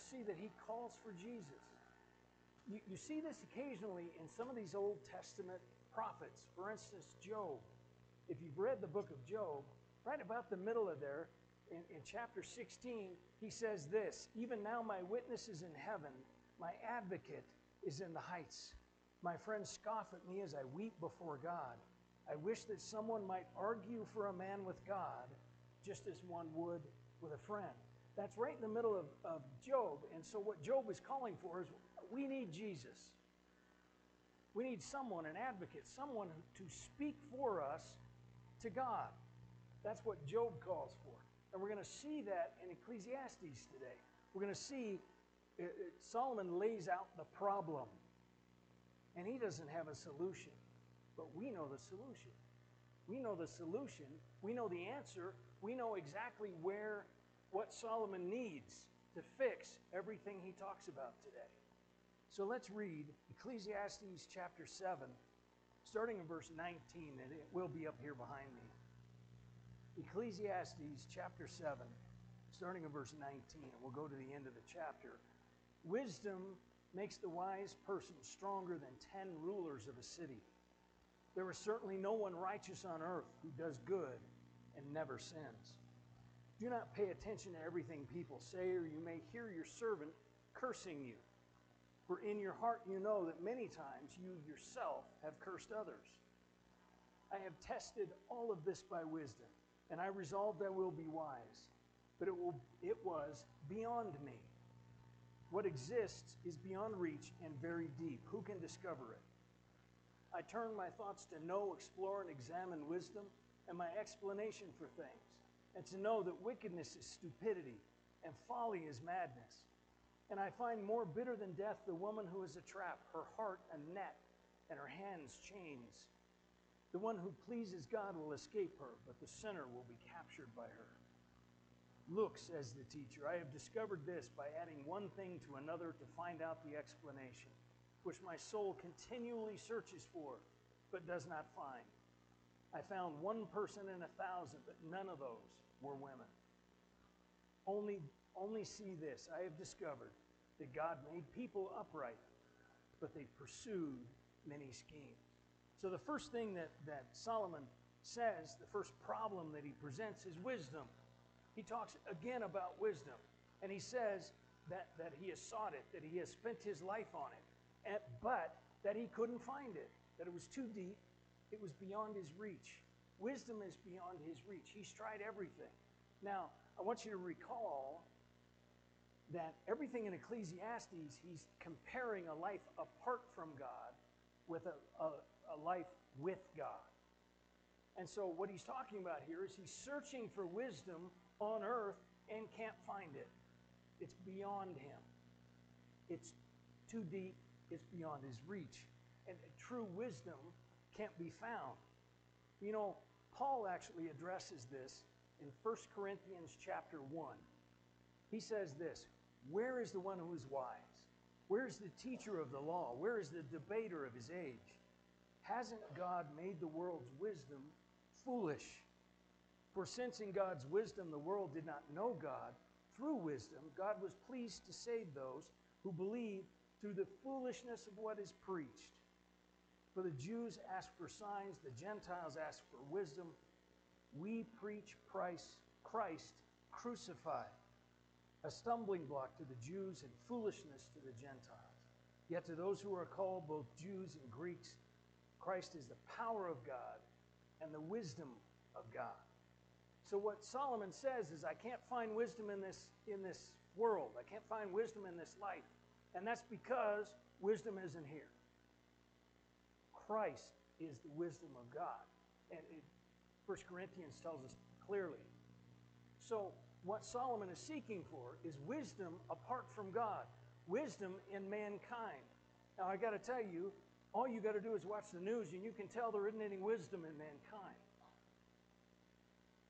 see that he calls for Jesus. You, you see this occasionally in some of these Old Testament prophets. For instance, Job. If you've read the book of Job, right about the middle of there, in, in chapter 16, he says this Even now my witness is in heaven, my advocate is in the heights. My friends scoff at me as I weep before God. I wish that someone might argue for a man with God just as one would with a friend. That's right in the middle of, of Job. And so, what Job is calling for is we need Jesus. We need someone, an advocate, someone to speak for us to God. That's what Job calls for. And we're going to see that in Ecclesiastes today. We're going to see it, it, Solomon lays out the problem, and he doesn't have a solution, but we know the solution. We know the solution, we know the answer, we know exactly where what Solomon needs to fix everything he talks about today. So let's read Ecclesiastes chapter 7, starting in verse 19, and it will be up here behind me. Ecclesiastes chapter 7, starting in verse 19, and we'll go to the end of the chapter. Wisdom makes the wise person stronger than ten rulers of a city. There is certainly no one righteous on earth who does good and never sins. Do not pay attention to everything people say, or you may hear your servant cursing you. For in your heart you know that many times you yourself have cursed others. I have tested all of this by wisdom, and I resolved I will be wise. But it, will, it was beyond me. What exists is beyond reach and very deep. Who can discover it? I turn my thoughts to know, explore, and examine wisdom and my explanation for things and to know that wickedness is stupidity and folly is madness. And I find more bitter than death the woman who is a trap, her heart a net, and her hands chains. The one who pleases God will escape her, but the sinner will be captured by her. Look, says the teacher, I have discovered this by adding one thing to another to find out the explanation, which my soul continually searches for, but does not find. I found one person in a thousand, but none of those were women. Only, only see this I have discovered that God made people upright, but they pursued many schemes. So, the first thing that, that Solomon says, the first problem that he presents is wisdom. He talks again about wisdom, and he says that, that he has sought it, that he has spent his life on it, and, but that he couldn't find it, that it was too deep, it was beyond his reach. Wisdom is beyond his reach. He's tried everything. Now, I want you to recall that everything in Ecclesiastes, he's comparing a life apart from God with a, a, a life with God. And so, what he's talking about here is he's searching for wisdom on earth and can't find it. It's beyond him, it's too deep, it's beyond his reach. And true wisdom can't be found. You know, Paul actually addresses this in 1 Corinthians chapter 1. He says this Where is the one who is wise? Where is the teacher of the law? Where is the debater of his age? Hasn't God made the world's wisdom foolish? For since in God's wisdom the world did not know God, through wisdom, God was pleased to save those who believe through the foolishness of what is preached. For the Jews ask for signs, the Gentiles ask for wisdom. We preach Christ, crucified, a stumbling block to the Jews and foolishness to the Gentiles. Yet to those who are called, both Jews and Greeks, Christ is the power of God and the wisdom of God. So what Solomon says is I can't find wisdom in this in this world. I can't find wisdom in this life. And that's because wisdom isn't here. Christ is the wisdom of God. And it, 1 Corinthians tells us clearly. So, what Solomon is seeking for is wisdom apart from God, wisdom in mankind. Now, I got to tell you, all you got to do is watch the news and you can tell there isn't any wisdom in mankind.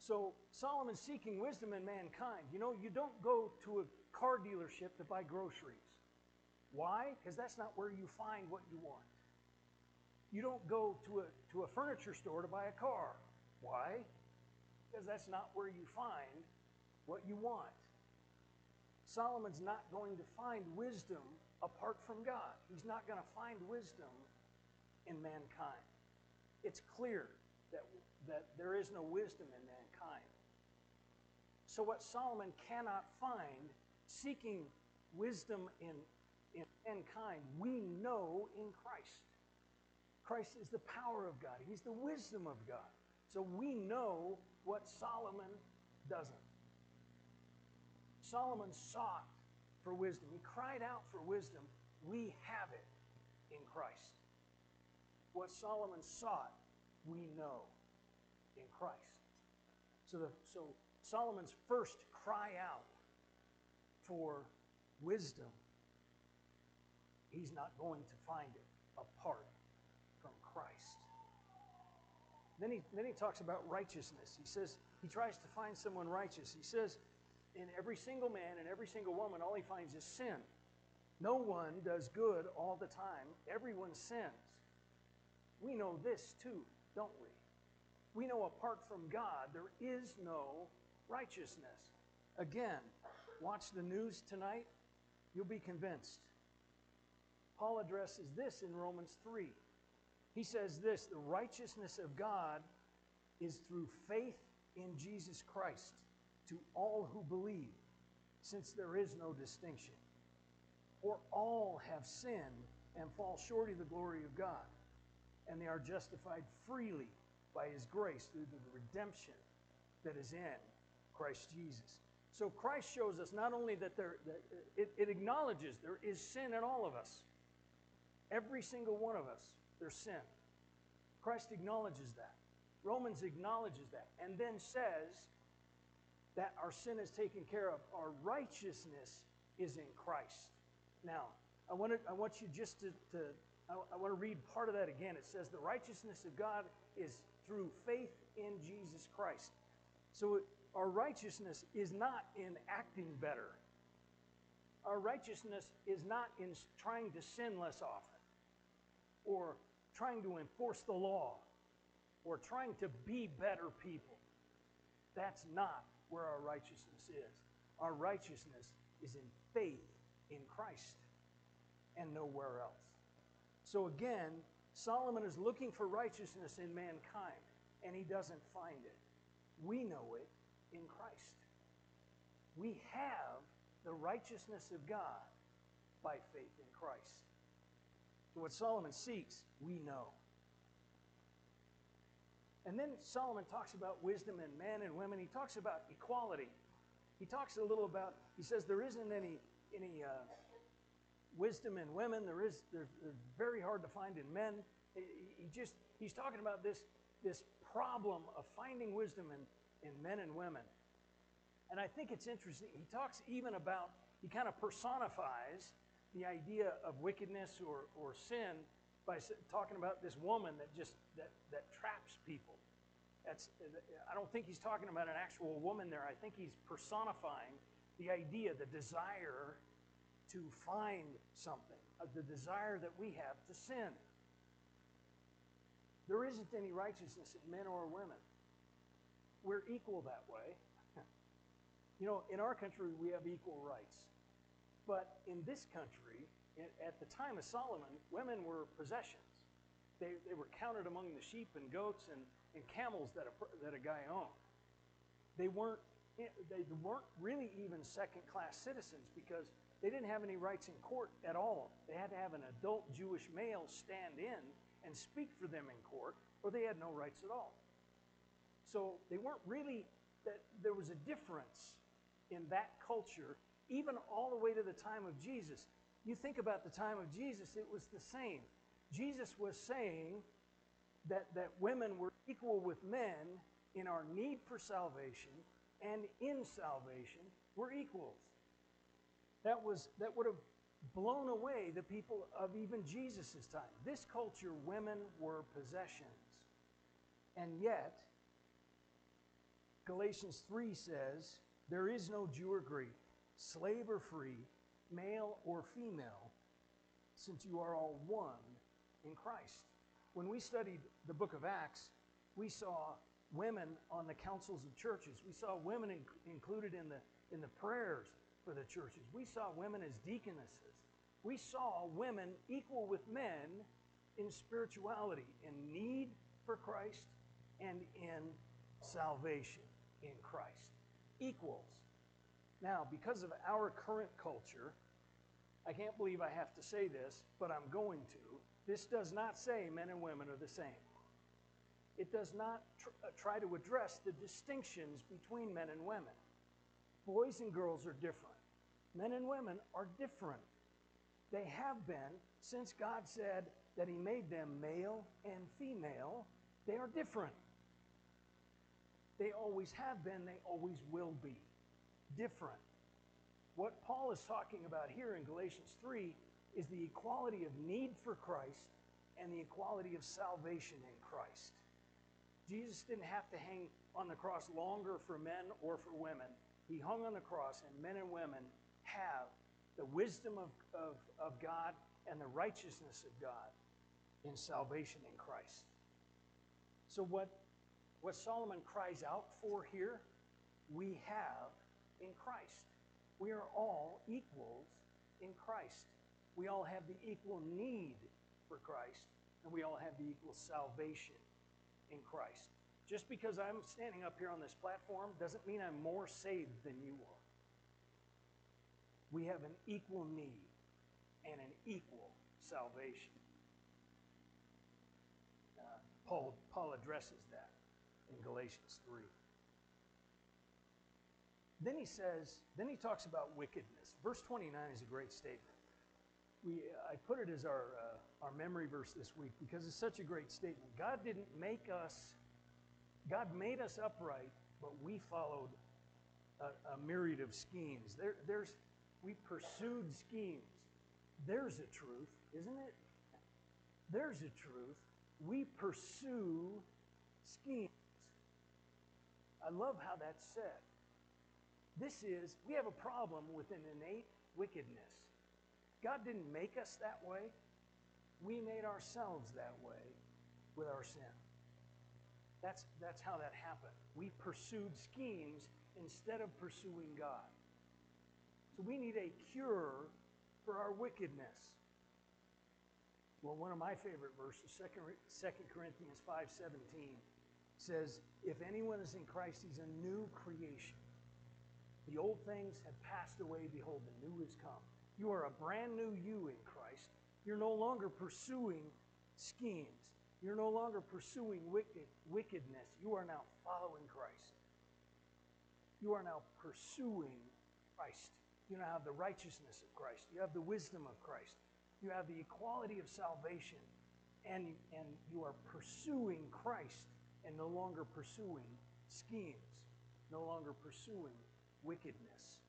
So, Solomon's seeking wisdom in mankind. You know, you don't go to a car dealership to buy groceries. Why? Because that's not where you find what you want. You don't go to a, to a furniture store to buy a car. Why? Because that's not where you find what you want. Solomon's not going to find wisdom apart from God. He's not going to find wisdom in mankind. It's clear that, that there is no wisdom in mankind. So, what Solomon cannot find, seeking wisdom in, in mankind, we know in Christ. Christ is the power of God, He's the wisdom of God. So, we know what Solomon doesn't. Solomon sought for wisdom. He cried out for wisdom. We have it in Christ. What Solomon sought, we know in Christ. So, the, so Solomon's first cry out for wisdom, he's not going to find it apart from Christ. Then he, then he talks about righteousness. He says, he tries to find someone righteous. He says, in every single man and every single woman, all he finds is sin. No one does good all the time, everyone sins. We know this too, don't we? We know apart from God, there is no righteousness. Again, watch the news tonight, you'll be convinced. Paul addresses this in Romans 3. He says this the righteousness of God is through faith in Jesus Christ to all who believe, since there is no distinction. For all have sinned and fall short of the glory of God, and they are justified freely by his grace through the redemption that is in Christ Jesus. So Christ shows us not only that there that it, it acknowledges there is sin in all of us. Every single one of us, there's sin. Christ acknowledges that. Romans acknowledges that and then says that our sin is taken care of. Our righteousness is in Christ. Now, I want, to, I want you just to, to I, I want to read part of that again. It says, The righteousness of God is through faith in Jesus Christ. So our righteousness is not in acting better. Our righteousness is not in trying to sin less often or trying to enforce the law or trying to be better people. That's not where our righteousness is. Our righteousness is in faith in Christ and nowhere else. So again, Solomon is looking for righteousness in mankind, and he doesn't find it. We know it in Christ. We have the righteousness of God by faith in Christ. What Solomon seeks, we know. And then Solomon talks about wisdom in men and women. He talks about equality. He talks a little about, he says there isn't any, any uh, wisdom in women. There is, they're, they're very hard to find in men. He, just, he's talking about this, this problem of finding wisdom in, in men and women. And I think it's interesting. He talks even about, he kind of personifies the idea of wickedness or, or sin by talking about this woman that just that, that traps people. That's, I don't think he's talking about an actual woman there. I think he's personifying the idea, the desire to find something, the desire that we have to sin. There isn't any righteousness in men or women. We're equal that way. you know, in our country, we have equal rights. But in this country, at the time of Solomon, women were possessions. They, they were counted among the sheep and goats and, and camels that a, that a guy owned. They weren't, eh, they weren't really even second class citizens because they didn't have any rights in court at all. They had to have an adult Jewish male stand in and speak for them in court, or they had no rights at all. So they weren't really, that there was a difference in that culture, even all the way to the time of Jesus. You think about the time of Jesus, it was the same. Jesus was saying that, that women were equal with men in our need for salvation and in salvation, we're equals. That, was, that would have blown away the people of even Jesus' time. This culture, women were possessions. And yet, Galatians 3 says, There is no Jew or Greek, slave or free, male or female, since you are all one in Christ. When we studied the book of Acts, we saw women on the councils of churches. We saw women in, included in the, in the prayers for the churches. We saw women as deaconesses. We saw women equal with men in spirituality, in need for Christ, and in salvation in Christ. Equals. Now, because of our current culture, I can't believe I have to say this, but I'm going to. This does not say men and women are the same. It does not tr- uh, try to address the distinctions between men and women. Boys and girls are different. Men and women are different. They have been since God said that He made them male and female. They are different. They always have been, they always will be. Different. What Paul is talking about here in Galatians 3 is the equality of need for Christ and the equality of salvation in Christ. Jesus didn't have to hang on the cross longer for men or for women. He hung on the cross, and men and women have the wisdom of, of, of God and the righteousness of God in salvation in Christ. So, what, what Solomon cries out for here, we have in Christ. We are all equals in Christ. We all have the equal need for Christ, and we all have the equal salvation in Christ. Just because I'm standing up here on this platform doesn't mean I'm more saved than you are. We have an equal need and an equal salvation. Uh, Paul, Paul addresses that in Galatians 3. Then he says, then he talks about wickedness. Verse 29 is a great statement. We, I put it as our, uh, our memory verse this week because it's such a great statement. God didn't make us, God made us upright, but we followed a, a myriad of schemes. There, there's, we pursued schemes. There's a truth, isn't it? There's a truth. We pursue schemes. I love how that's said. This is, we have a problem with an innate wickedness. God didn't make us that way. We made ourselves that way with our sin. That's, that's how that happened. We pursued schemes instead of pursuing God. So we need a cure for our wickedness. Well, one of my favorite verses, 2 Corinthians 5.17, says, If anyone is in Christ, he's a new creation. The old things have passed away. Behold, the new has come. You are a brand new you in Christ. You're no longer pursuing schemes. You're no longer pursuing wicked, wickedness. You are now following Christ. You are now pursuing Christ. You now have the righteousness of Christ. You have the wisdom of Christ. You have the equality of salvation. And, and you are pursuing Christ and no longer pursuing schemes, no longer pursuing wickedness.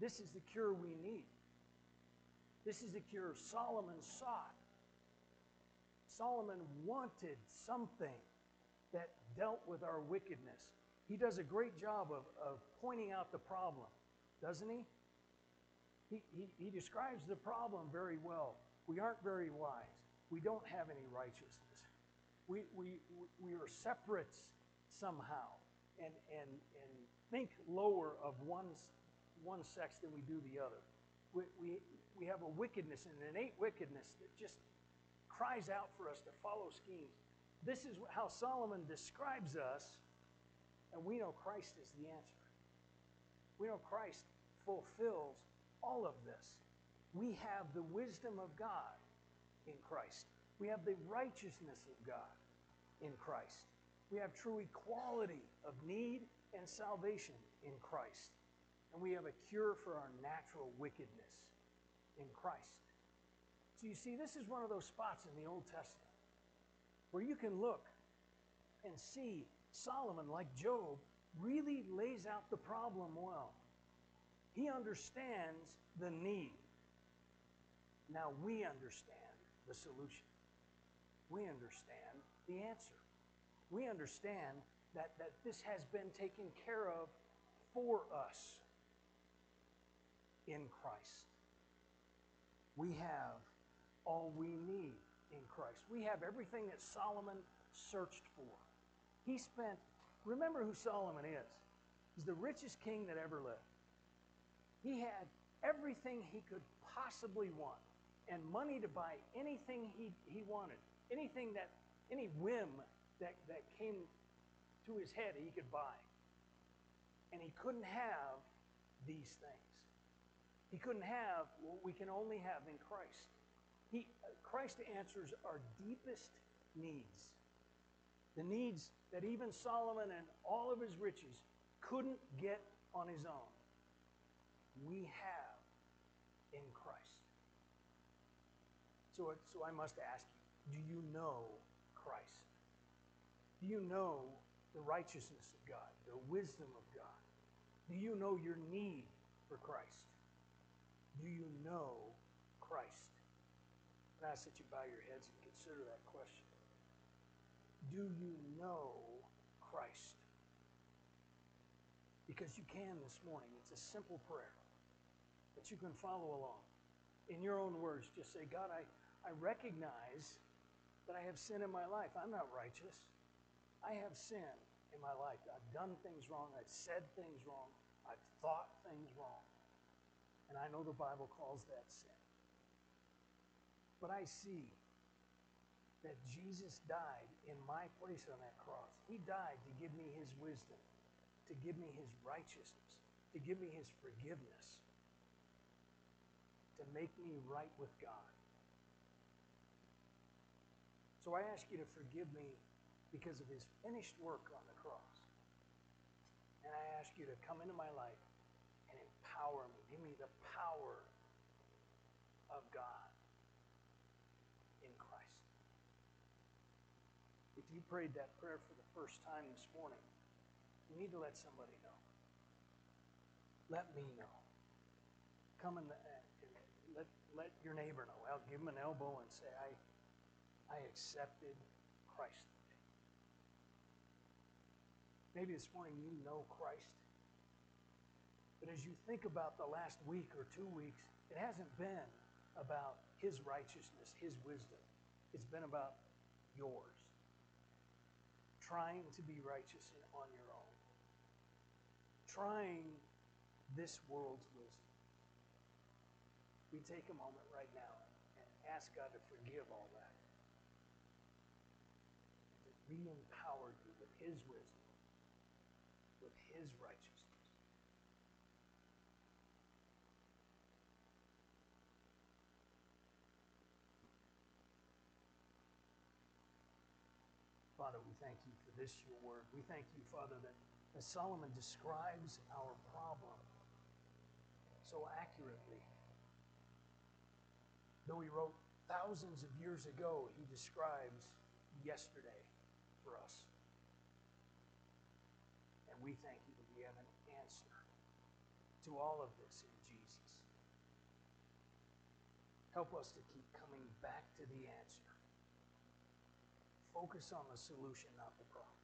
This is the cure we need. This is the cure Solomon sought. Solomon wanted something that dealt with our wickedness. He does a great job of, of pointing out the problem, doesn't he? He, he? he describes the problem very well. We aren't very wise. We don't have any righteousness. We, we, we are separates somehow and, and think lower of one, one sex than we do the other. We, we, we have a wickedness, an innate wickedness that just cries out for us to follow schemes. This is how Solomon describes us, and we know Christ is the answer. We know Christ fulfills all of this. We have the wisdom of God in Christ. We have the righteousness of God in Christ. We have true equality of need and salvation in Christ. And we have a cure for our natural wickedness in Christ. So you see, this is one of those spots in the Old Testament where you can look and see Solomon, like Job, really lays out the problem well. He understands the need. Now we understand the solution. We understand the answer. We understand that, that this has been taken care of for us in Christ. We have all we need in Christ. We have everything that Solomon searched for. He spent, remember who Solomon is. He's the richest king that ever lived. He had everything he could possibly want and money to buy anything he, he wanted, anything that, any whim that, that came his head he could buy. And he couldn't have these things. He couldn't have what we can only have in Christ. He, Christ answers our deepest needs. The needs that even Solomon and all of his riches couldn't get on his own. We have in Christ. So, so I must ask you do you know Christ? Do you know the righteousness of God, the wisdom of God? Do you know your need for Christ? Do you know Christ? I ask that you bow your heads and consider that question. Do you know Christ? Because you can this morning. It's a simple prayer that you can follow along. In your own words, just say, God, I, I recognize that I have sin in my life. I'm not righteous. I have sin in my life. I've done things wrong. I've said things wrong. I've thought things wrong. And I know the Bible calls that sin. But I see that Jesus died in my place on that cross. He died to give me his wisdom, to give me his righteousness, to give me his forgiveness, to make me right with God. So I ask you to forgive me because of his finished work on the cross. And I ask you to come into my life and empower me. Give me the power of God in Christ. If you prayed that prayer for the first time this morning, you need to let somebody know. Let me know. Come in and, uh, let, let your neighbor know. I'll give him an elbow and say, I, I accepted Christ. Maybe this morning you know Christ but as you think about the last week or two weeks, it hasn't been about his righteousness, his wisdom. It's been about yours. Trying to be righteous on your own. Trying this world's wisdom. We take a moment right now and ask God to forgive all that. To re-empower you with his wisdom, his righteousness. Father, we thank you for this, your word. We thank you, Father, that as Solomon describes our problem so accurately, though he wrote thousands of years ago, he describes yesterday for us. And we thank you that we have an answer to all of this in Jesus. Help us to keep coming back to the answer Focus on the solution, not the problem.